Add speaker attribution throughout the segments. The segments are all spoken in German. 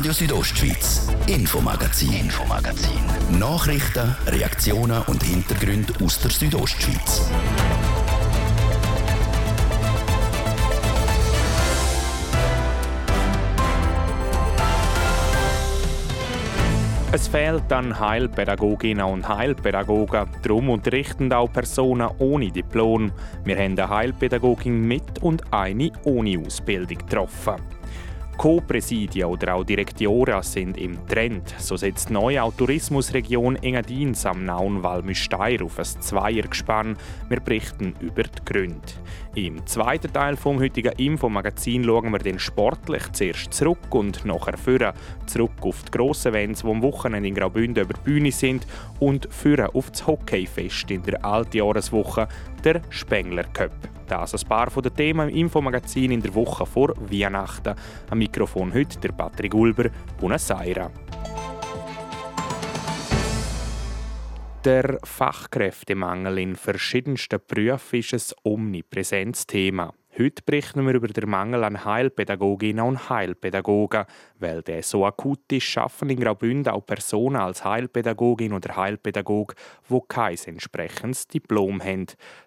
Speaker 1: Radio Südostschweiz, Infomagazin, Infomagazin. Nachrichten, Reaktionen und Hintergründe aus der Südostschweiz.
Speaker 2: Es fehlt an Heilpädagoginnen und Heilpädagogen. Darum unterrichten auch Personen ohne Diplom. Wir haben eine Heilpädagogin mit und eine ohne Ausbildung getroffen. Co-Präsidien oder auch Direktoren sind im Trend. So setzt die neue Tourismusregion Engadin am Nauen Walmüsteier auf ein Zweiergespann. Wir berichten über die Gründe. Im zweiten Teil vom heutigen Infomagazin schauen wir den sportlich zuerst zurück und nachher führen. Zurück auf die grossen Events, die am Wochenende in Graubünden über die Bühne sind und führen auf das Hockeyfest in der Altjahreswoche, der Spengler Cup. Das ein paar von den Themen im Infomagazin in der Woche vor Weihnachten. Am Mikrofon heute der Patrick Ulber. Buonasera. Der Fachkräftemangel in verschiedensten Berufen ist ein omnipräsentes Thema. Heute berichten wir über den Mangel an Heilpädagoginnen und Heilpädagogen. Weil der so akut ist, schaffen in Graubünden auch Personen als Heilpädagogin oder Heilpädagog, die kein entsprechendes Diplom haben.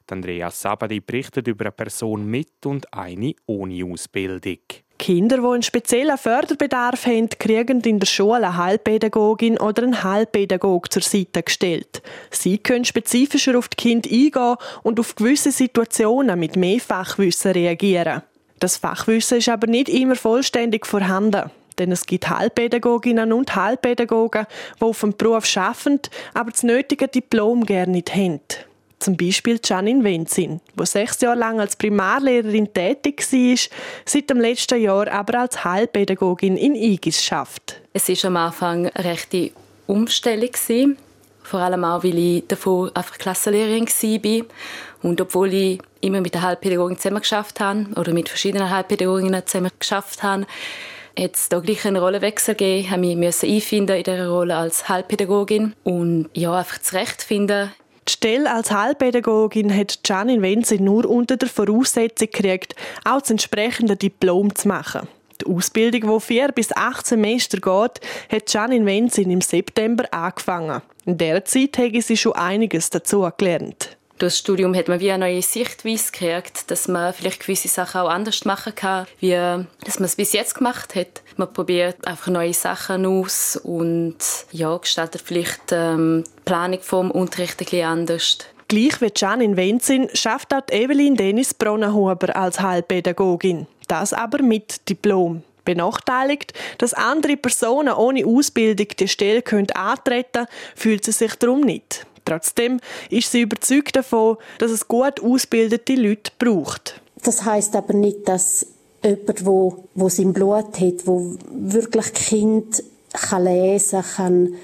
Speaker 2: Andreas Sabadi berichtet über eine Person mit und eine ohne Ausbildung.
Speaker 3: Kinder, die einen speziellen Förderbedarf haben, kriegen in der Schule eine Heilpädagogin oder einen Heilpädagog zur Seite gestellt. Sie können spezifischer auf die Kinder eingehen und auf gewisse Situationen mit mehr Fachwissen reagieren. Das Fachwissen ist aber nicht immer vollständig vorhanden. Denn es gibt Heilpädagoginnen und Heilpädagogen, die auf dem Beruf arbeiten, aber das nötige Diplom gerne nicht haben. Zum Beispiel Janine Wenzin, die sechs Jahre lang als Primarlehrerin tätig war, seit dem letzten Jahr aber als Heilpädagogin in Igis schafft.
Speaker 4: Es war am Anfang eine rechte Umstellung. Vor allem auch, weil ich davor einfach Klassenlehrerin war. Und obwohl ich immer mit der Heilpädagogin zusammen geschafft habe oder mit verschiedenen Heilpädagoginnen zusammen geschafft habe, hat es da gleich einen Rollenwechsel gegeben. Musste mich einfinden in dieser Rolle als Heilpädagogin und ja, einfach zurechtfinden
Speaker 3: die Stelle als Heilpädagogin hat Janine Wenzel nur unter der Voraussetzung gekriegt, auch das entsprechende Diplom zu machen. Die Ausbildung, die vier bis acht Semester geht, hat Janine Wenzel im September angefangen. In dieser Zeit habe sie schon einiges dazu gelernt.
Speaker 4: Durch das Studium hat man wie eine neue Sichtweise gekriegt, dass man vielleicht gewisse Sachen auch anders machen kann, wie dass man es bis jetzt gemacht hat. Man probiert einfach neue Sachen aus und ja, gestaltet vielleicht ähm, die Planung vom Unterricht ein bisschen anders.
Speaker 3: Gleich wie Janine Wenzin schafft auch Evelyn Dennis Bronnenhuber als Heilpädagogin. Das aber mit Diplom benachteiligt, dass andere Personen ohne Ausbildung die Stelle können antreten fühlt sie sich darum nicht. Trotzdem ist sie überzeugt davon, dass es gut ausgebildete Leute braucht.
Speaker 5: Das heißt aber nicht, dass jemand, wo, wo im Blut hat, wo wirklich Kind kann lesen kann,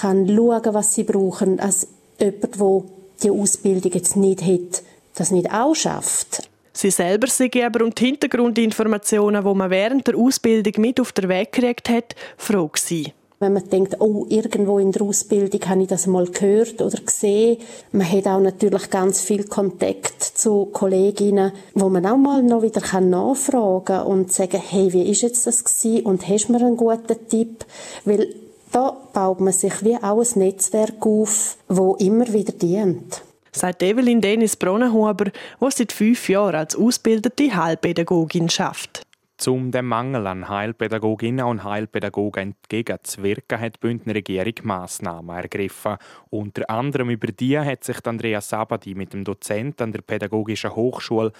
Speaker 5: kann schauen, was sie brauchen, als jemand, wo die Ausbildung jetzt nicht hat, das nicht auch schafft.
Speaker 3: Sie selber sind aber um die Hintergrundinformationen, die man während der Ausbildung mit auf den Weg gekriegt hat, froh gewesen.
Speaker 5: Wenn man denkt, oh, irgendwo in der Ausbildung habe ich das mal gehört oder gesehen. Man hat auch natürlich ganz viel Kontakt zu Kolleginnen, wo man auch mal noch wieder nachfragen kann und sagen, hey, wie ist jetzt das gewesen? Und hast du mir einen guten Tipp? Weil da baut man sich wie auch ein Netzwerk auf, wo immer wieder dient
Speaker 3: sagt Evelyn Dennis Bronnenhuber, die seit fünf Jahren als ausgebildete Heilpädagogin schafft.
Speaker 2: Um dem Mangel an Heilpädagoginnen und Heilpädagogen entgegenzuwirken, hat die Bündner Regierung Massnahmen ergriffen. Unter anderem über die hat sich Andrea Sabadi mit dem Dozent an der Pädagogischen Hochschule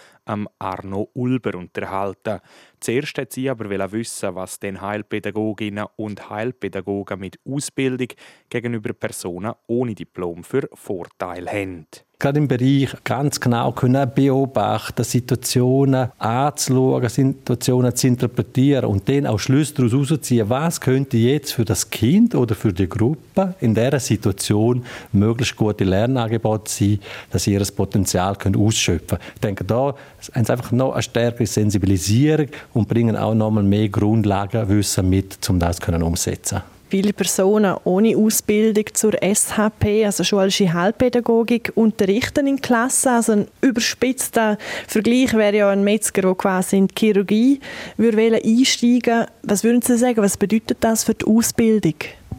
Speaker 2: Arno Ulber unterhalten. Zuerst hat sie aber wissen, was den Heilpädagoginnen und Heilpädagogen mit Ausbildung gegenüber Personen ohne Diplom für Vorteile haben
Speaker 6: gerade im Bereich ganz genau können beobachten, Situationen anzuschauen, Situationen zu interpretieren und dann auch Schlüsse daraus herausziehen, was könnte jetzt für das Kind oder für die Gruppe in dieser Situation möglichst gute Lernangebote sein, dass sie ihr Potenzial ausschöpfen können. Ich denke, da sie einfach noch eine stärkere Sensibilisierung und bringen auch noch mal mehr Grundlagenwissen mit, um das umsetzen können.
Speaker 3: Viele Personen ohne Ausbildung zur SHP, also schulische Heilpädagogik, unterrichten in Klassen. Also ein überspitzter Vergleich wäre ja ein Metzger, der quasi in die Chirurgie würde einsteigen Was würden Sie sagen, was bedeutet das für die Ausbildung?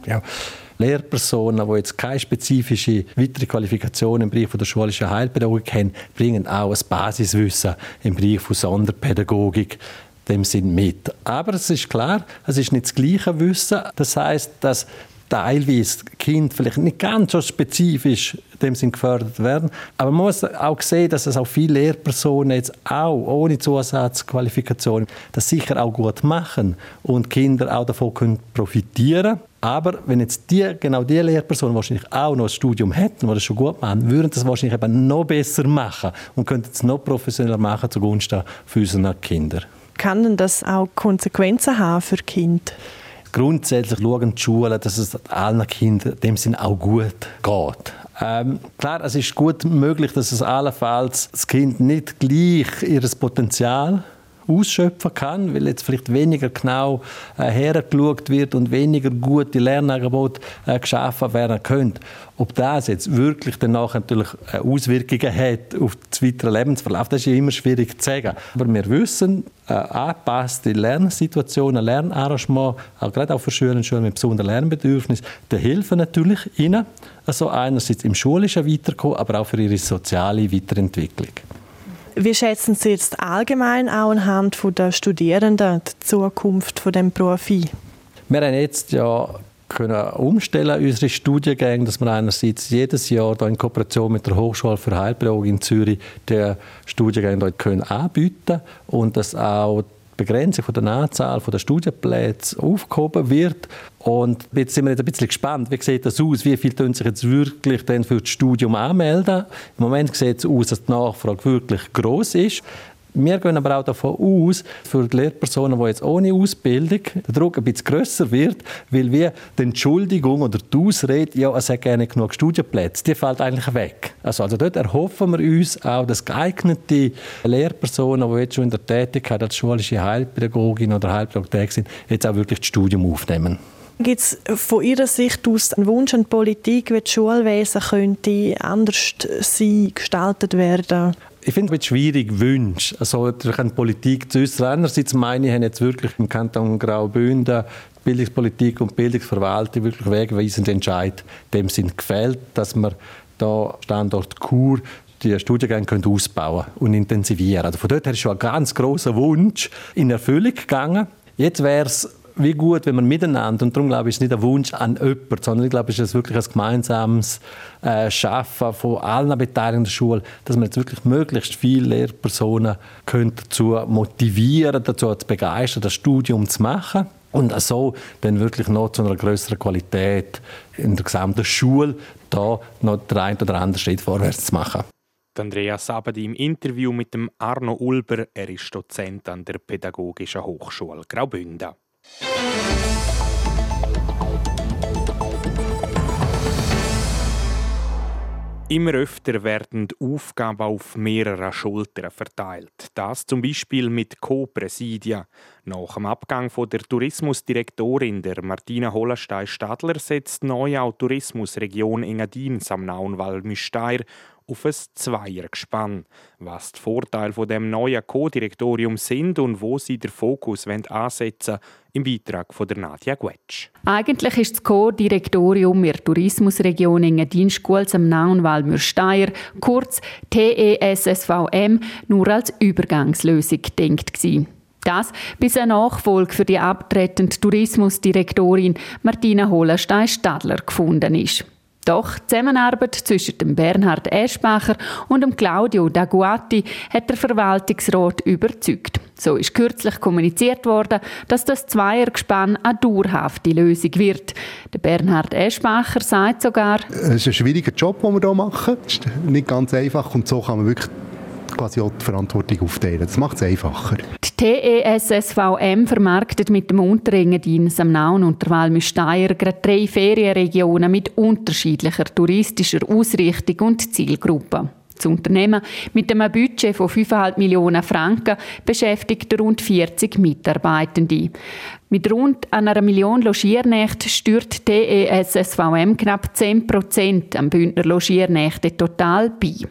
Speaker 6: Ja. Lehrpersonen, die jetzt keine spezifische weitere Qualifikation im Bereich der schulischen Heilpädagogik haben, bringen auch ein Basiswissen im Bereich von Sonderpädagogik dem Sinn mit. Aber es ist klar, es ist nicht das gleiche Wissen. Das heißt, dass teilweise Kind vielleicht nicht ganz so spezifisch dem Sinn gefördert werden. Aber man muss auch sehen, dass es auch viele Lehrpersonen jetzt auch ohne Zusatzqualifikation das sicher auch gut machen und Kinder auch davon können profitieren aber wenn jetzt die, genau die Lehrpersonen wahrscheinlich auch noch ein Studium hätten, die das schon gut machen, würden das wahrscheinlich eben noch besser machen und könnten es noch professioneller machen zugunsten für unsere Kinder.
Speaker 3: Kann denn das auch Konsequenzen haben für Kinder?
Speaker 6: grundsätzlich schauen die Schulen, dass es allen Kindern in dem Sinn auch gut geht. Ähm, klar, es ist gut möglich, dass es allenfalls das Kind nicht gleich ihr Potenzial ausschöpfen kann, weil jetzt vielleicht weniger genau äh, hergeschaut wird und weniger gute Lernangebote äh, geschaffen werden können. Ob das jetzt wirklich danach natürlich äh, Auswirkungen hat auf das weitere Lebensverlauf, das ist ja immer schwierig zu sagen. Aber wir wissen, äh, angepasste Lernsituationen, Lernarrangement, auch gerade auch für Schüler und Schüler mit besonderen Lernbedürfnissen, die helfen natürlich ihnen, also einerseits im schulischen Weiterkommen, aber auch für ihre soziale Weiterentwicklung.
Speaker 3: Wie schätzen Sie jetzt allgemein auch anhand der Studierenden die Zukunft von dem Beruf?
Speaker 6: Wir haben jetzt ja können umstellen unsere Studiengänge, dass wir einerseits jedes Jahr in Kooperation mit der Hochschule für Heilpädagogik in Zürich den Studiengang dort können anbieten und dass auch Begrenzung der Anzahl der Studienplätze aufgehoben wird. Und jetzt sind wir jetzt ein bisschen gespannt, wie sieht das aus? Wie viele sich jetzt wirklich dann für das Studium anmelden? Im Moment sieht es aus, dass die Nachfrage wirklich groß ist. Wir gehen aber auch davon aus, für die Lehrpersonen, die jetzt ohne Ausbildung der Druck ein bisschen grösser wird, weil wir die Entschuldigung oder die Ausrede, ja, es hat gerne genug Studienplätze, die fällt eigentlich weg. Also, also dort erhoffen wir uns auch, dass geeignete Lehrpersonen, die jetzt schon in der Tätigkeit als schulische Heilpädagogin oder Heilpädagogik sind, jetzt auch wirklich das Studium aufnehmen.
Speaker 3: Gibt es von Ihrer Sicht aus einen Wunsch an die Politik, wie das Schulwesen könnte anders sein, gestaltet werden?
Speaker 6: Ich finde es schwierig, Wünsche, also durch eine Politik zu äußern. Einerseits meine ich, haben jetzt wirklich im Kanton Graubünden Bildungspolitik und Bildungsverwaltung wirklich wegweisend Entscheid dem sind gefällt, dass man da Standort Kur die Studiengänge können ausbauen und intensivieren. Also von dort her ist schon ein ganz großer Wunsch in Erfüllung gegangen. Jetzt wäre es wie gut, wenn man miteinander, und darum glaube ich, ist es nicht ein Wunsch an jemanden, sondern ich glaube, es ist wirklich ein gemeinsames äh, Schaffen von allen Beteiligten der Schule, dass man jetzt wirklich möglichst viele Lehrpersonen dazu motivieren, dazu zu begeistern, das Studium zu machen und so dann wirklich noch zu einer größeren Qualität in der gesamten Schule da noch den einen oder anderen Schritt vorwärts zu machen.
Speaker 2: Andreas Sabadi im Interview mit dem Arno Ulber, er ist Dozent an der Pädagogischen Hochschule Graubünden. Immer öfter werden Aufgaben auf mehrere Schultern verteilt. Das zum Beispiel mit Co-Präsidien. Nach dem Abgang von der Tourismusdirektorin der Martina Hollenstein-Stadler setzt neu auch Tourismusregion Engadin am Nauenwald-Müsteier auf ein Zweiergespann. Was die Vorteile von dem neuen Co-Direktorium sind und wo sie den Fokus ansetzen wollen, im Beitrag von der Nadja Guetsch.
Speaker 7: Eigentlich ist das Co-Direktorium der Tourismusregion Engadin-Schools am Nauenwald Mürsteier, kurz TESSVM, nur als Übergangslösung gedacht gewesen. Das bis eine Nachfolge für die abtretende Tourismusdirektorin Martina Hollenstein-Stadler gefunden ist. Doch die Zusammenarbeit zwischen dem Bernhard Eschbacher und dem Claudio Daguati hat der Verwaltungsrat überzeugt. So ist kürzlich kommuniziert worden, dass das Zweiergespann eine dauerhafte Lösung wird. Der Bernhard Eschbacher sagt sogar,
Speaker 8: es ist ein schwieriger Job, den wir hier machen. Es ist nicht ganz einfach und so kann man wirklich quasi auch die Verantwortung aufteilen. Das macht es einfacher.
Speaker 7: Die TESSVM vermarktet mit dem Unterengadin, Samnaun und der Walmüsteier gerade drei Ferienregionen mit unterschiedlicher touristischer Ausrichtung und Zielgruppe. Das Unternehmen mit einem Budget von 5,5 Millionen Franken beschäftigt rund 40 Mitarbeitende. Mit rund einer Million Logiernächte steuert die ESSVM knapp 10 Prozent am Bündner Logiernächte total bei.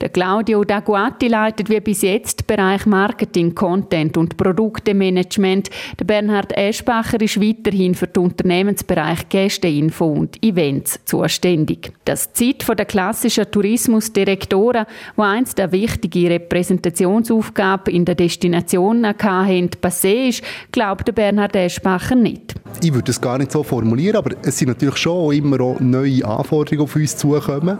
Speaker 7: Der Claudio Daguati leitet wie bis jetzt den Bereich Marketing, Content und Produktemanagement. Der Bernhard Eschbacher ist weiterhin für den Unternehmensbereich Gästeinfo und Events zuständig. Das Zeit der klassischen Tourismusdirektoren, wo einst eine wichtige Repräsentationsaufgabe in der Destination hatten, passé ist, glaubt der Bernhard Eschbacher nicht.
Speaker 8: Ich würde es gar nicht so formulieren, aber es sind natürlich schon immer auch neue Anforderungen auf uns zukommen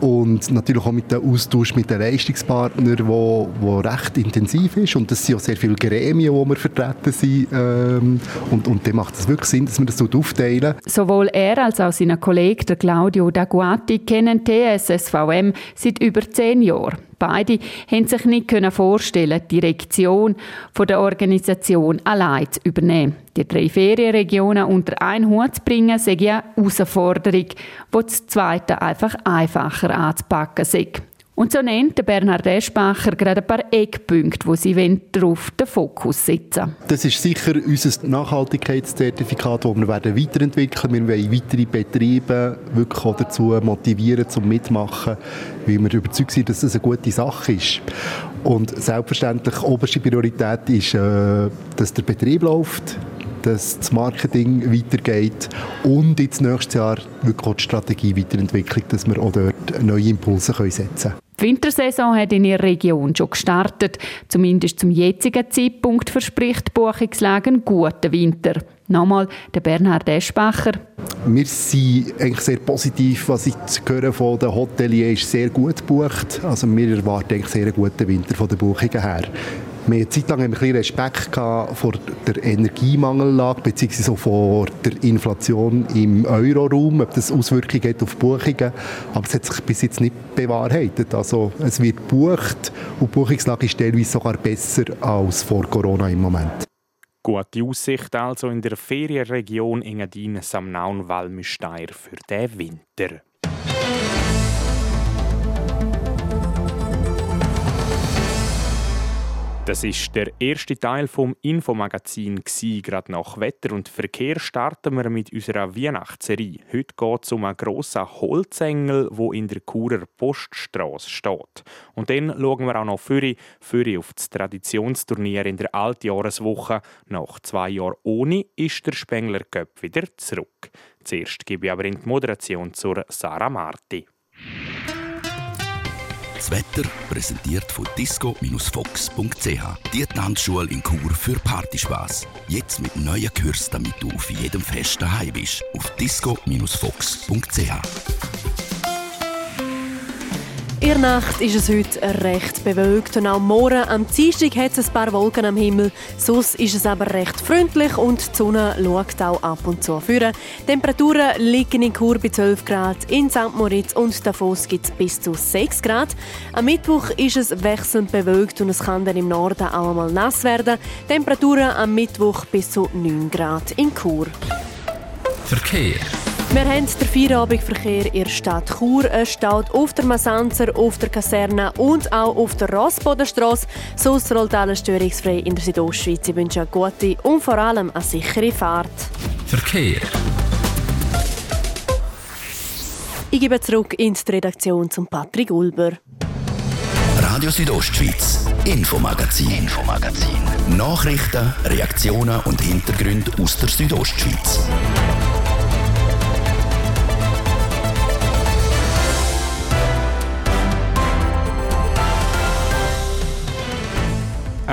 Speaker 8: und natürlich auch mit dem Austausch mit den Leistungspartnern, wo, wo recht intensiv ist und es sind auch sehr viele Gremien, wo wir vertreten sind ähm, und, und dann macht es wirklich Sinn, dass wir das aufteilen.
Speaker 7: Sowohl er als auch sein Kollege Claudio Daguati kennen TSSVM seit über zehn Jahren. Beide haben sich nicht vorstellen, die Direktion der Organisation allein zu übernehmen. Die drei Ferienregionen unter einen Hut zu bringen, sei eine Herausforderung, wo das zweite einfach einfacher anzupacken sei. Und so nennt Bernhard Eschbacher gerade ein paar Eckpunkte, wo sie darauf den Fokus setzen
Speaker 8: Das ist sicher unser Nachhaltigkeitszertifikat, das wir werden weiterentwickeln werden. Wir wollen weitere Betriebe wirklich auch dazu motivieren, zum mitmachen, weil wir überzeugt sind, dass das eine gute Sache ist. Und selbstverständlich, oberste Priorität ist, äh, dass der Betrieb läuft, dass das Marketing weitergeht und jetzt nächstes Jahr wirklich auch die Strategie weiterentwickelt, dass wir auch dort neue Impulse setzen können.
Speaker 7: Die Wintersaison hat in ihrer Region schon gestartet. Zumindest zum jetzigen Zeitpunkt verspricht Buchungslage einen guten Winter. Nochmal der Bernhard Eschbacher.
Speaker 8: Wir sind eigentlich sehr positiv, was ich höre von den Hoteliers sehr gut gebucht. Also wir erwarten eigentlich sehr einen guten Winter von den Buchungen her. Wir hatten Zeit lang ein bisschen Respekt vor der Energiemangellage bzw. vor der Inflation im Euroraum, ob das Auswirkungen hat auf Buchungen. Aber es hat sich bis jetzt nicht bewahrheitet. Also es wird gebucht und die Buchungslage ist teilweise sogar besser als vor Corona im Moment.
Speaker 2: Gute Aussicht also in der Ferienregion Engadin, Samnaun, Walmüsteier für den Winter. Das ist der erste Teil vom Infomagazin Gerade nach Wetter und Verkehr starten wir mit unserer Weihnachtsserie. Heute geht es um einen grossen Holzengel, wo in der Churer Poststraße steht. Und dann schauen wir auch noch für, für auf das Traditionsturnier in der Altjahreswoche. Nach zwei Jahren ohne ist der Spengler Cup wieder zurück. Zuerst gebe ich aber in die Moderation zur Sarah Marti.
Speaker 1: Das Wetter präsentiert von disco-fox.ch. Die Tanzschule in Chur für Partyspaß. Jetzt mit neuen Kürzen, damit du auf jedem Fest daheim bist. Auf disco-fox.ch.
Speaker 3: in der Nacht ist es heute recht bewölkt und auch morgen am Dienstag hat es ein paar Wolken am Himmel. Sonst ist es aber recht freundlich und die Sonne schaut auch ab und zu führen. Temperaturen liegen in Chur bei 12 Grad, in St. Moritz und Davos gibt es bis zu 6 Grad. Am Mittwoch ist es wechselnd bewölkt und es kann dann im Norden auch einmal nass werden. Temperaturen am Mittwoch bis zu 9 Grad in Chur.
Speaker 1: Verkehr.
Speaker 3: Wir haben den Feierabendverkehr in der Stadt Chur. Es steht auf der Massanzer, auf der Kaserne und auch auf der Rossbodenstrasse. Sonst rollt alles störungsfrei in der Südostschweiz. Ich wünsche eine gute und vor allem eine sichere Fahrt.
Speaker 1: Verkehr.
Speaker 3: Ich gebe zurück in die Redaktion zum Patrick Ulber.
Speaker 1: Radio Südostschweiz, Infomagazin, Infomagazin. Nachrichten, Reaktionen und Hintergründe aus der Südostschweiz.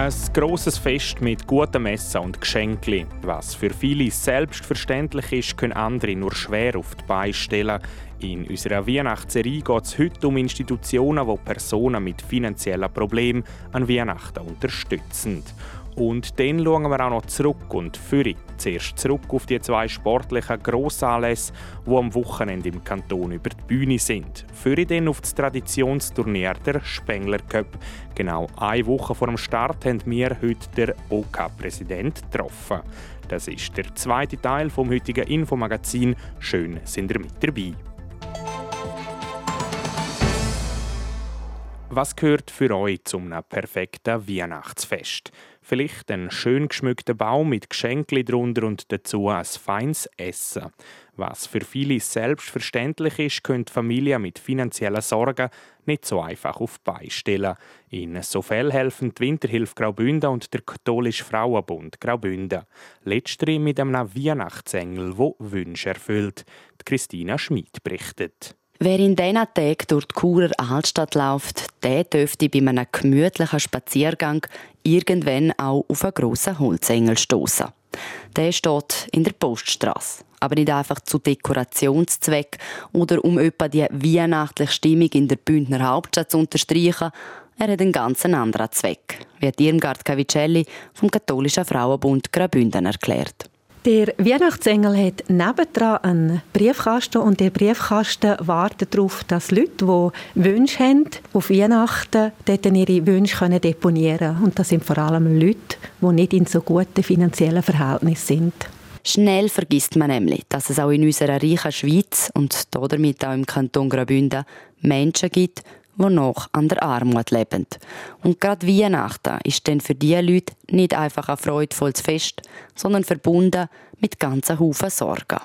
Speaker 2: Ein grosses Fest mit gutem Essen und Geschenken. Was für viele selbstverständlich ist, können andere nur schwer auf die Beine stellen. In unserer Weihnachtsserie geht es heute um Institutionen, die Personen mit finanziellen Problemen an Weihnachten unterstützen. Und dann schauen wir auch noch zurück und führen zuerst zurück auf die zwei sportlichen Grossanlässe, die am Wochenende im Kanton über die Bühne sind. Führen dann auf das Traditionsturnier der Spengler Cup. Genau eine Woche vor dem Start haben wir heute den OK-Präsident getroffen. Das ist der zweite Teil vom heutigen Infomagazin. Schön sind ihr mit dabei. Was gehört für euch zum perfekten Weihnachtsfest? Vielleicht ein schön geschmückter Baum mit Geschenken drunter und dazu ein feines Essen. Was für viele selbstverständlich ist, können Familien mit finanziellen Sorgen nicht so einfach auf beistellen. In so helfen die Winterhilfe Graubünden und der Katholische Frauenbund Graubünden. Letztere mit einem Weihnachtsengel, der Wünsche erfüllt. Christina Schmid berichtet.
Speaker 9: Wer in diesen Tagen durch die Churer Altstadt läuft, der dürfte bei einem gemütlichen Spaziergang irgendwann auch auf einen grossen Holzengel stoßen. Der steht in der Poststraße. Aber nicht einfach zu Dekorationszweck oder um etwa die weihnachtliche Stimmung in der Bündner Hauptstadt zu unterstreichen. Er hat einen ganz anderen Zweck, wie Irmgard Cavicelli vom Katholischen Frauenbund Graubünden erklärt.
Speaker 10: Der Weihnachtsengel hat nebendran einen Briefkasten und der Briefkasten wartet darauf, dass Leute, die Wünsche haben, auf Weihnachten dort ihre Wünsche deponieren können. Und das sind vor allem Leute, die nicht in so guten finanziellen Verhältnissen sind.
Speaker 9: Schnell vergisst man nämlich, dass es auch in unserer reichen Schweiz und damit auch im Kanton Graubünden Menschen gibt, die noch an der Armut leben. Und gerade Weihnachten ist dann für diese Leute nicht einfach ein freudvolles Fest, sondern verbunden mit ganzen Haufen Sorgen.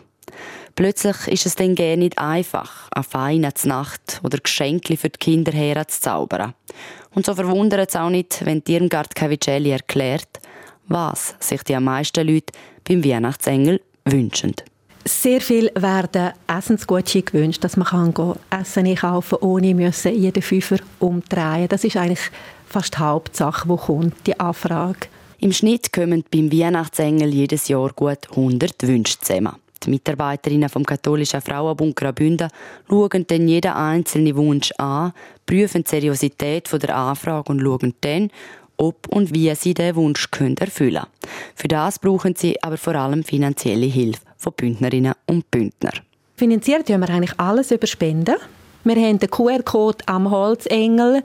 Speaker 9: Plötzlich ist es dann gar nicht einfach, eine feine Nacht oder Geschenke für die Kinder herzuzaubern. Und so verwundert es auch nicht, wenn Irmgard Cavicelli erklärt, was sich die meisten Leute beim Weihnachtsengel wünschen.
Speaker 10: Sehr viel werden Essensgutscheine gewünscht, dass man kann Essen einkaufen ohne müssen jeden Fünfer umdrehen. Das ist eigentlich fast die Hauptsache, die kommt, die Anfrage.
Speaker 9: Im Schnitt kommen beim Weihnachtsengel jedes Jahr gut 100 Wünsche zusammen. Die Mitarbeiterinnen vom katholischen Frauenbund Graubünden schauen dann jeden einzelnen Wunsch an, prüfen die Seriosität der Anfrage und schauen dann, ob und wie sie diesen Wunsch erfüllen können. Für das brauchen sie aber vor allem finanzielle Hilfe von Bündnerinnen und Bündner.
Speaker 10: Finanziert haben wir eigentlich alles über Spenden. Wir haben den QR-Code am Holzengel,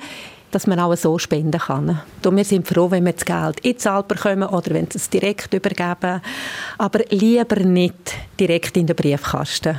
Speaker 10: dass man auch so spenden kann. wir sind froh, wenn wir das Geld in die Zahl bekommen oder wenn sie es direkt übergeben. Aber lieber nicht direkt in den Briefkasten.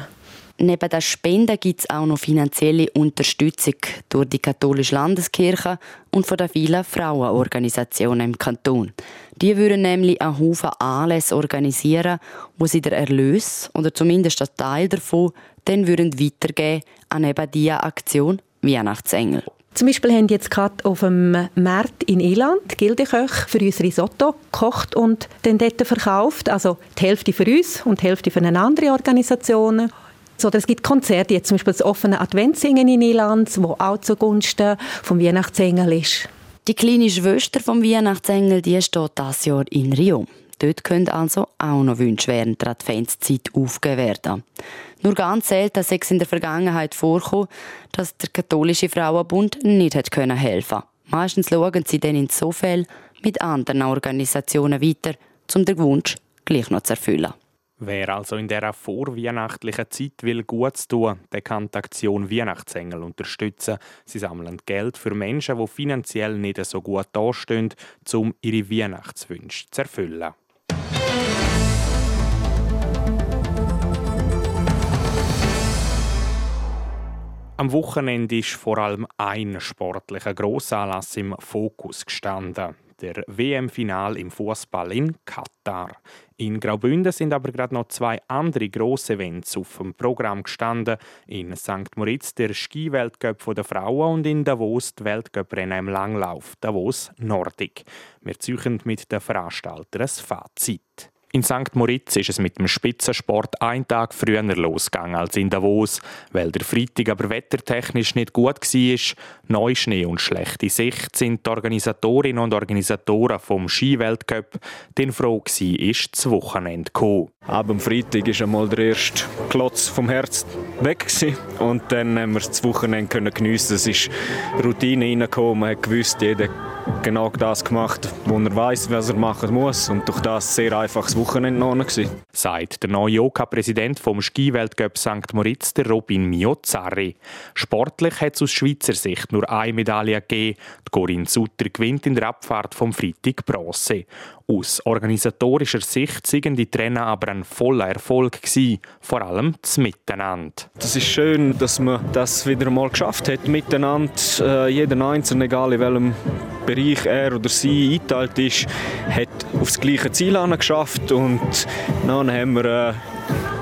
Speaker 9: Neben der Spenden gibt es auch noch finanzielle Unterstützung durch die katholische Landeskirche und von den vielen Frauenorganisationen im Kanton. Die würden nämlich einen Haufen Anlässe organisieren, wo sie den Erlös oder zumindest einen Teil davon dann würden weitergeben an eben diese Aktion Weihnachtsengel.
Speaker 10: Zum Beispiel haben jetzt gerade auf dem Markt in Irland Gildeköche für uns Risotto gekocht und dann dort verkauft. Also die Hälfte für uns und die Hälfte für eine andere Organisation. Oder es gibt Konzerte, jetzt zum Beispiel das offene Adventssingen in Irland, wo auch zugunsten vom Weihnachtsengel ist.
Speaker 9: Die kleine Schwester vom Weihnachtsengel, die steht dieses Jahr in Rio. Dort können also auch noch Wünsche während der Adventszeit aufgegeben werden. Nur ganz selten es in der Vergangenheit vorgekommen, dass der katholische Frauenbund nicht helfen konnte. Meistens schauen sie dann in so Fällen mit anderen Organisationen weiter, um den Wunsch gleich noch zu erfüllen.
Speaker 2: Wer also in dieser vorweihnachtlichen Zeit will Gutes tun, der kann die Aktion Weihnachtsengel unterstützen. Sie sammeln Geld für Menschen, die finanziell nicht so gut dastehen, um ihre Weihnachtswünsche zu erfüllen. Am Wochenende ist vor allem ein sportlicher Grossanlass im Fokus gestanden der WM-Final im Fußball in Katar. In Graubünden sind aber gerade noch zwei andere grosse Events auf dem Programm gestanden. In St. Moritz der Ski-Weltcup der Frauen und in Davos die Weltcuprennen im Langlauf Davos Nordic. Wir ziehen mit den Veranstaltern ein Fazit. In St. Moritz ist es mit dem Spitzensport einen Tag früher losgegangen als in Davos, weil der Freitag aber wettertechnisch nicht gut war. Neuschnee und schlechte Sicht sind die Organisatorinnen und Organisatoren vom Skiweltcup den froh gewesen, ist das Wochenende gekommen.
Speaker 11: Ab am Freitag ist einmal der erste Klotz vom Herz weg und dann haben wir das Wochenende geniessen. Es ist Routine reingekommen, man hat gewusst, jeder genau das gemacht, wo er weiß, was er machen muss. Und durch das sehr einfaches Wochenende noch gewesen.
Speaker 2: Sagt der neue OK-Präsident vom Skiweltcup St. Moritz, der Robin Miozarri. Sportlich hat es aus Schweizer Sicht nur eine Medaille gegeben. Die Corinne Sutter gewinnt in der Abfahrt vom Freitag Bronze. Aus organisatorischer Sicht sind die Trennen aber ein voller Erfolg gewesen, vor allem das Miteinander.
Speaker 11: Es ist schön, dass man das wieder einmal geschafft hat, miteinander. Äh, jeder Einzelne, egal in welchem Bereich er oder sie eingeteilt ist, hat auf das gleiche Ziel geschafft und dann haben wir äh,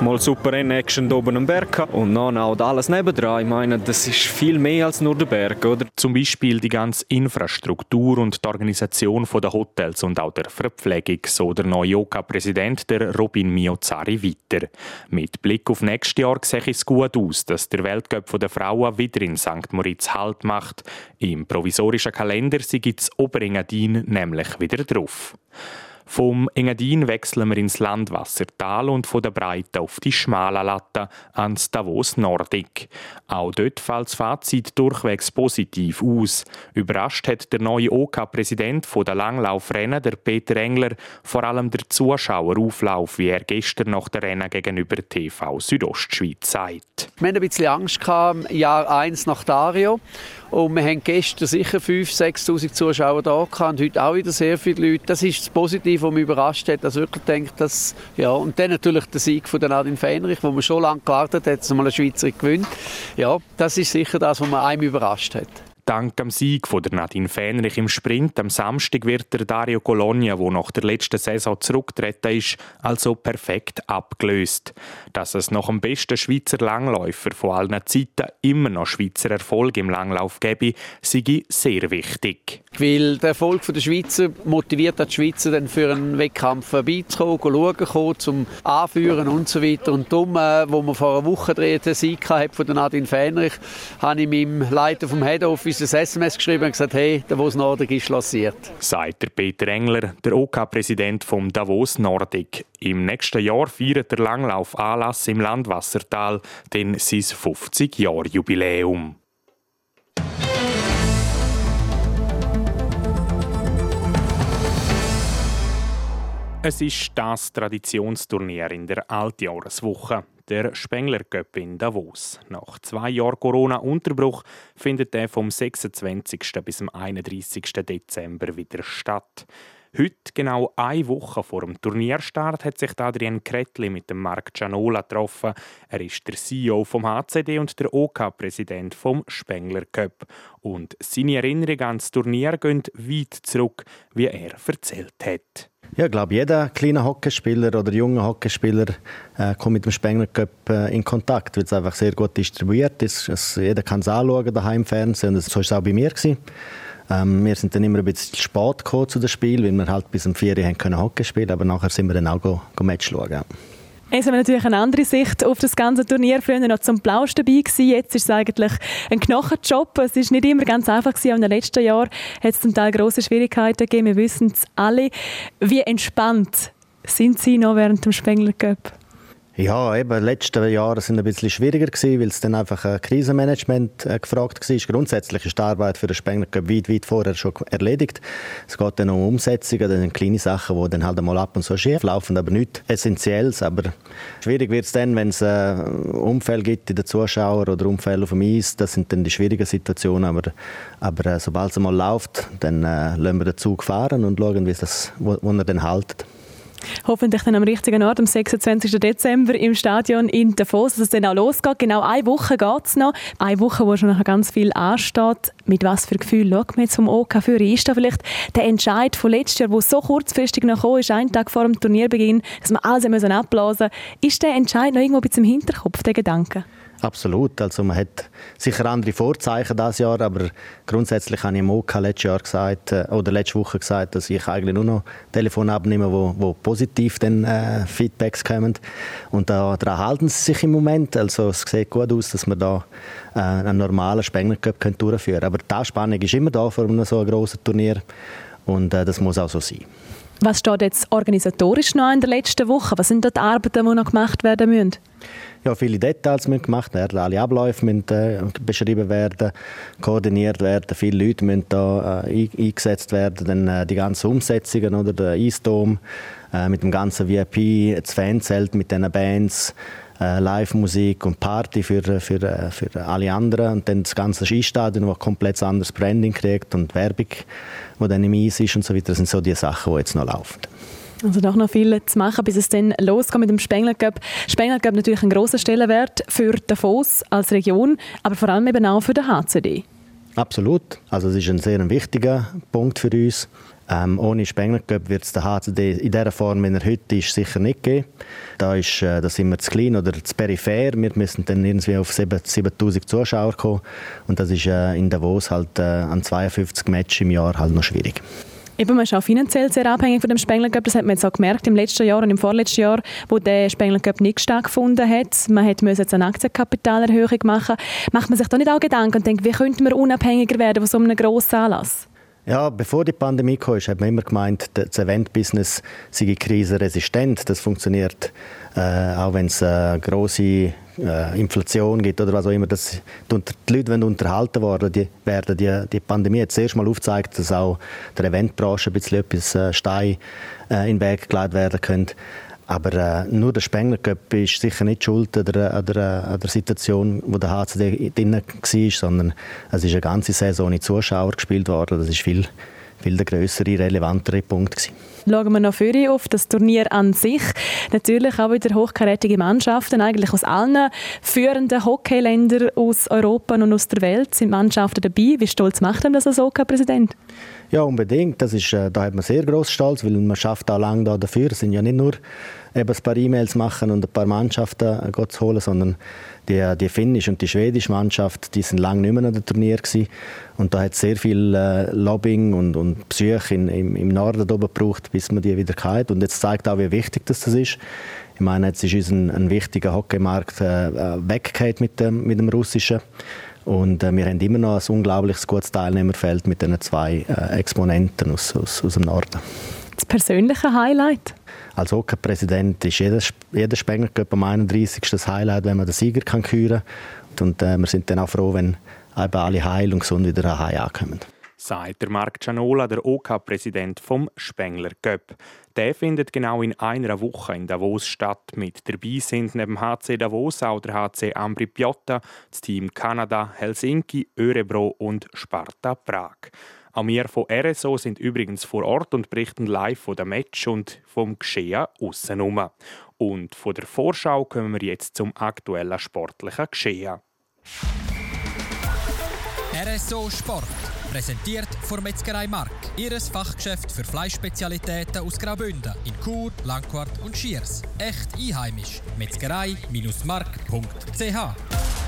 Speaker 11: mal super Action oben am Berg gehabt. und dann auch alles nebendran. Ich meine, das ist viel mehr als nur der Berg, oder?
Speaker 2: Zum Beispiel die ganze Infrastruktur und die Organisation der Hotels und auch der Verpflegung, so der neue OK-Präsident, der Robin Miozari, weiter. Mit Blick auf nächstes Jahr sehe es gut aus, dass der Weltcup der Frauen wieder in St. Moritz Halt macht. Im provisorischen Kalender sei das Oberengadin nämlich wieder drauf. Vom Engadin wechseln wir ins Landwassertal und von der Breite auf die schmale Latte ans Davos Nordic. Auch dort fällt das Fazit durchwegs positiv aus. Überrascht hat der neue OK-Präsident OK der Langlaufrennen, der Peter Engler, vor allem der Zuschauerauflauf, wie er gestern nach der Rennen gegenüber TV Südostschweiz sagt.
Speaker 12: Wir hatten ein bisschen Angst Jahr 1 nach Dario. Und wir haben gestern sicher 5'000, 6'000 Zuschauer da gehabt und heute auch wieder sehr viele Leute. Das ist das Positive, was mich überrascht hat. Also wirklich denkt, dass, ja. Und dann natürlich der Sieg von Nadine Fähnrich, wo man schon lange gewartet hat, dass mal ein Schweizer gewinnt. Ja, das ist sicher das, was man einem überrascht hat.
Speaker 2: Dank dem Sieg von der Nadine Fähnrich im Sprint am Samstag wird der Dario Colonia, wo nach der letzten Saison zurückgetreten ist, also perfekt abgelöst. Dass es nach dem besten Schweizer Langläufer von allen Zeiten immer noch Schweizer Erfolg im Langlauf gäbe, sei sehr wichtig.
Speaker 12: Weil der Erfolg der Schweizer motiviert die Schweizer dann für einen Wettkampf beizukommen, schauen, zum Anführen und so weiter. Und darum, äh, wo man vor einer Woche den Sieg von der Nadine Fähnrich, habe ich meinem Leiter vom Head Office uns ein SMS geschrieben und gesagt, hey, Davos Nordic ist lanciert.
Speaker 2: Sagt Peter Engler, der OK-Präsident vom Davos Nordic. Im nächsten Jahr feiert der Langlauf-Anlass im Landwassertal den sein 50-Jahr-Jubiläum. Es ist das Traditionsturnier in der Altjahreswoche der Spengler Cup in Davos. Nach zwei Jahren Corona-Unterbruch findet er vom 26. bis zum 31. Dezember wieder statt. Heute, genau eine Woche vor dem Turnierstart, hat sich Adrian Kretli mit dem Marc Gianola getroffen. Er ist der CEO vom HCD und der OK-Präsident vom Spengler Cup. Und seine Erinnerungen an das Turnier gehen weit zurück, wie er erzählt hat.
Speaker 13: Ja, ich glaube, jeder kleine Hockeyspieler oder junge Hockeyspieler äh, kommt mit dem Spengler Cup äh, in Kontakt, weil es einfach sehr gut distribuiert ist. Es, jeder kann es anschauen daheim im Fernsehen und so war es auch bei mir. Ähm, wir sind dann immer ein bisschen spät gekommen zu dem Spiel, weil wir halt bis um 4 Uhr können Hockey spielen aber nachher sind wir dann auch go, go Match schauen.
Speaker 3: Jetzt haben wir natürlich eine andere Sicht auf das ganze Turnier. Früher noch zum Plausch dabei gewesen. Jetzt ist es eigentlich ein Knochenjob. Es ist nicht immer ganz einfach gewesen. In den letzten Jahren hat es zum Teil große Schwierigkeiten gegeben. Wir wissen es alle. Wie entspannt sind Sie noch während dem Spengler Cup?
Speaker 13: Ja, eben, die letzten Jahre sind ein bisschen schwieriger gewesen, weil es dann einfach ein Krisenmanagement äh, gefragt war. Grundsätzlich ist die Arbeit für den Spengler weit, weit vorher schon erledigt. Es geht dann um Umsetzungen, dann kleine Sachen, die dann halt einmal ab und zu schief laufen, aber nichts Essentielles. Aber schwierig wird es dann, wenn es äh, Unfälle gibt in den Zuschauern oder Unfälle auf dem Eis. Das sind dann die schwierigen Situationen. Aber, aber äh, sobald es einmal läuft, dann äh, lassen wir den Zug fahren und schauen, wie das, wo, wo er dann haltet.
Speaker 3: Hoffentlich dann am richtigen Ort, am 26. Dezember im Stadion in Davos, dass es dann auch losgeht. Genau eine Woche geht es noch. Eine Woche, wo schon noch ganz viel ansteht. Mit was für Gefühl schaut man jetzt vom OK für? Ist da vielleicht der Entscheid von letztes Jahr, der so kurzfristig noch kam, ist, einen Tag vor dem Turnierbeginn, dass wir alles abblasen müssen. Ist der Entscheid noch irgendwo ein bisschen im Hinterkopf, der Gedanke?
Speaker 13: Absolut. Also man hat sicher andere Vorzeichen dieses Jahr, aber grundsätzlich habe ich im OK letztes Jahr gesagt, äh, oder letzte Woche gesagt, dass ich eigentlich nur noch Telefon abnehme, wo, wo positiv dann, äh, Feedbacks kommen. Und da, daran halten sie sich im Moment. Also es sieht gut aus, dass wir da äh, einen normalen Spengler Cup durchführen können. Aber die Spannung ist immer da vor einem so grossen Turnier und äh, das muss auch so sein.
Speaker 3: Was steht jetzt organisatorisch noch in der letzten Woche? Was sind dort die Arbeiten, die noch gemacht werden müssen?
Speaker 13: Ja, viele Details müssen gemacht werden, alle Abläufe müssen äh, beschrieben werden, koordiniert werden, viele Leute müssen da äh, eingesetzt werden, dann äh, die ganzen Umsetzungen oder der Eisdom äh, mit dem ganzen VIP, das Fanzelt mit den Bands, äh, Live-Musik und Party für, für, äh, für alle anderen. Und dann das ganze Skistadion, das komplett anderes Branding kriegt und Werbung, die dann im Eis ist und so weiter. Das sind so die Sachen, die jetzt noch laufen.
Speaker 14: Also doch noch viel zu machen, bis es dann losgeht mit dem Spengler Cup. Spengler Cup natürlich ein großer Stellenwert für Davos als Region, aber vor allem eben auch für den HCD.
Speaker 13: Absolut. Also es ist ein sehr wichtiger Punkt für uns. Ähm, ohne Spengler Cup wird es den HCD in der Form, wie er heute ist, sicher nicht geben. Da, ist, äh, da sind wir zu klein oder zu peripher. Wir müssen dann irgendwie auf 7000 Zuschauer kommen. Und das ist äh, in Davos halt äh, an 52 Matches im Jahr halt noch schwierig.
Speaker 14: Eben, man ist auch finanziell sehr abhängig von dem Spengler Cup. Das hat man jetzt auch gemerkt im letzten Jahr und im vorletzten Jahr, wo der Spengler Cup nicht stattgefunden hat. Man hat jetzt eine Aktienkapitalerhöhung machen. Macht man sich da nicht auch Gedanken und denkt, wie könnte man unabhängiger werden von so einem grossen Anlass?
Speaker 13: Ja, bevor die Pandemie kam, hat man immer gemeint, das Event-Business sei krisenresistent. Das funktioniert, äh, auch wenn es eine große äh, Inflation gibt oder was auch immer. Das, die Leute wollen unterhalten worden, die werden. Die, die Pandemie hat zuerst mal aufgezeigt, dass auch der Eventbranche ein bisschen etwas äh, Stein äh, in den Weg gelegt werden könnte. Aber äh, nur der Spengler Cup ist sicher nicht schuld an der, an der, an der Situation, wo der HCD drin war, sondern es ist eine ganze Saison ohne Zuschauer gespielt worden. Das ist viel, viel der größere, relevantere Punkt gewesen.
Speaker 14: Schauen wir noch für auf das Turnier an sich. Natürlich auch wieder hochkarätige Mannschaften, eigentlich aus allen führenden Hockeyländern aus Europa und aus der Welt sind Mannschaften dabei. Wie stolz macht denn das als OK-Präsident?
Speaker 13: Ja, unbedingt. Das ist, äh, da hat man sehr groß Stolz, weil man schafft auch lange da dafür. Es sind ja nicht nur eben ein paar E-Mails machen und ein paar Mannschaften äh, zu holen, sondern die, die finnische und die schwedische Mannschaft, die sind lange nicht mehr an dem Turnier gewesen. Und da hat sehr viel äh, Lobbying und, und Psyche in, im, im Norden oben gebraucht, bis man die wieder hat. Und jetzt zeigt auch, wie wichtig das, das ist. Ich meine, jetzt ist uns ein, ein wichtiger Hockeymarkt äh, äh weggeht mit dem, mit dem russischen. Und äh, wir haben immer noch ein unglaublich gutes Teilnehmerfeld mit diesen zwei äh, Exponenten aus, aus, aus dem Norden.
Speaker 14: Das persönliche Highlight?
Speaker 13: Als Hockey-Präsident ist jeder, jeder Spengler am 31. das Highlight, wenn man den Sieger kann küren kann. Und äh, wir sind dann auch froh, wenn alle heil und gesund wieder nach Hause ankommen.
Speaker 2: Sagt der Marc Cianola, der OK-Präsident vom Spengler Cup. Der findet genau in einer Woche in Davos statt. Mit dabei sind neben HC Davos auch der HC Ambri Piotta, das Team Kanada, Helsinki, Örebro und Sparta Prag. Auch wir von RSO sind übrigens vor Ort und berichten live von dem Match und vom Geschehen aussenrum. Und von der Vorschau kommen wir jetzt zum aktuellen sportlichen Geschehen.
Speaker 15: RSO Sport. Präsentiert von Metzgerei Mark. Ihres Fachgeschäft für Fleischspezialitäten aus Graubünden in Chur, Langquart und Schiers. Echt einheimisch. Metzgerei-mark.ch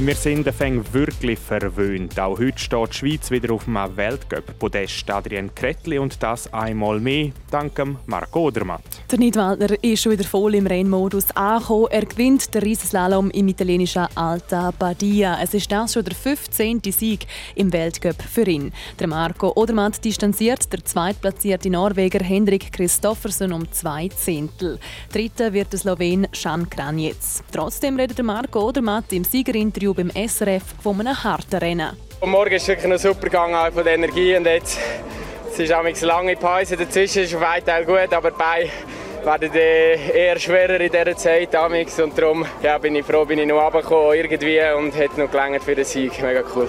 Speaker 2: wir sind wirklich verwöhnt. Auch heute steht die Schweiz wieder auf einem Weltcup-Podest. Adrian Kretli und das einmal mehr, dank Marco Odermatt.
Speaker 14: Der Nidwaldner ist schon wieder voll im Rennmodus angekommen. Er gewinnt den Riesenslalom im italienischen Alta Badia. Es ist das schon der 15. Sieg im Weltcup für ihn. Der Marco Odermatt distanziert der zweitplatzierte Norweger Hendrik Christoffersen um zwei Zehntel. Dritter wird der Slowen Jan Kranjec. Trotzdem redet Marco Odermatt im Siegerinterview Interview beim SRF von einem harten Rennen.
Speaker 16: Morgen ist wirklich noch super gegangen von der Energie und jetzt es ist eine lange Pause dazwischen, ist auf einen Teil gut, aber bei werden eher schwerer in dieser Zeit und darum ja, bin ich froh, bin ich noch runtergekommen irgendwie und hätte noch gelangt für den Sieg. Mega cool.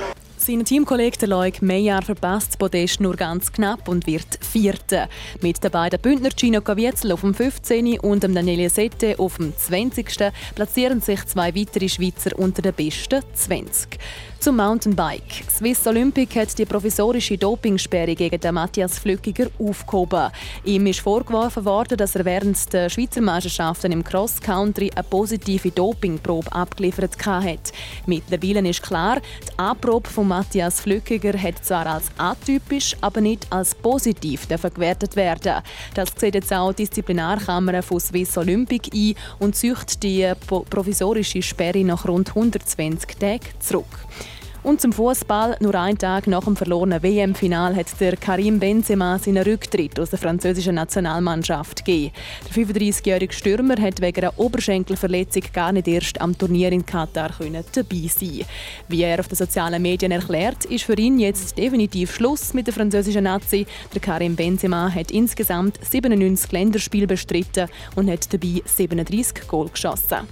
Speaker 14: Sein Teamkollege Loic Meyer verpasst Podest nur ganz knapp und wird Vierter. Mit den beiden Bündner Gino Caviezel auf dem 15. und dem Daniele Sette auf dem 20. platzieren sich zwei weitere Schweizer unter den besten 20. Zum Mountainbike. Swiss Olympic hat die provisorische Dopingsperre gegen den Matthias Flückiger aufgehoben. Ihm ist vorgeworfen worden, dass er während der Schweizer Meisterschaften im Cross Country eine positive Dopingprobe abgeliefert hat. Mittlerweile ist klar, die Anprobe von Matthias Flückiger hat zwar als atypisch, aber nicht als positiv gewertet werden. Das sieht jetzt auch die Disziplinarkammer von Swiss Olympic ein und zücht die provisorische Sperre nach rund 120 Tagen zurück. Und zum Fußball nur einen Tag nach dem verlorenen WM-Final hat der Karim Benzema seinen Rücktritt aus der französischen Nationalmannschaft gegeben. Der 35-jährige Stürmer hat wegen einer Oberschenkelverletzung gar nicht erst am Turnier in Katar dabei sein. Wie er auf den sozialen Medien erklärt, ist für ihn jetzt definitiv Schluss mit der französischen Nazi. Der Karim Benzema hat insgesamt 97 Länderspiele bestritten und hat dabei 37 Goal geschossen.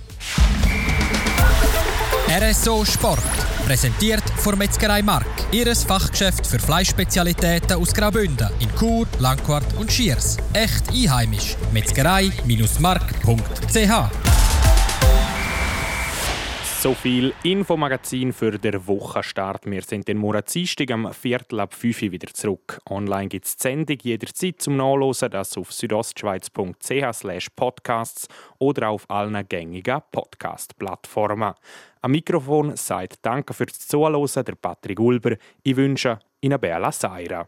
Speaker 15: RSO Sport. Präsentiert von Metzgerei Mark. Ihres Fachgeschäft für Fleischspezialitäten aus Graubünden in Chur, Langquart und Schiers. Echt einheimisch. Metzgerei-mark.ch
Speaker 2: so viel Infomagazin für den Wochenstart. Wir sind den Monat Dienstag am Viertel ab 5 Uhr wieder zurück. Online gibt es die Sendung jederzeit zum Nachlesen, das auf südostschweiz.ch podcasts oder auf allen gängigen Podcast-Plattformen. Am Mikrofon sagt Danke fürs Zuhören der Patrick Ulber. Ich wünsche Ihnen Bella Seira.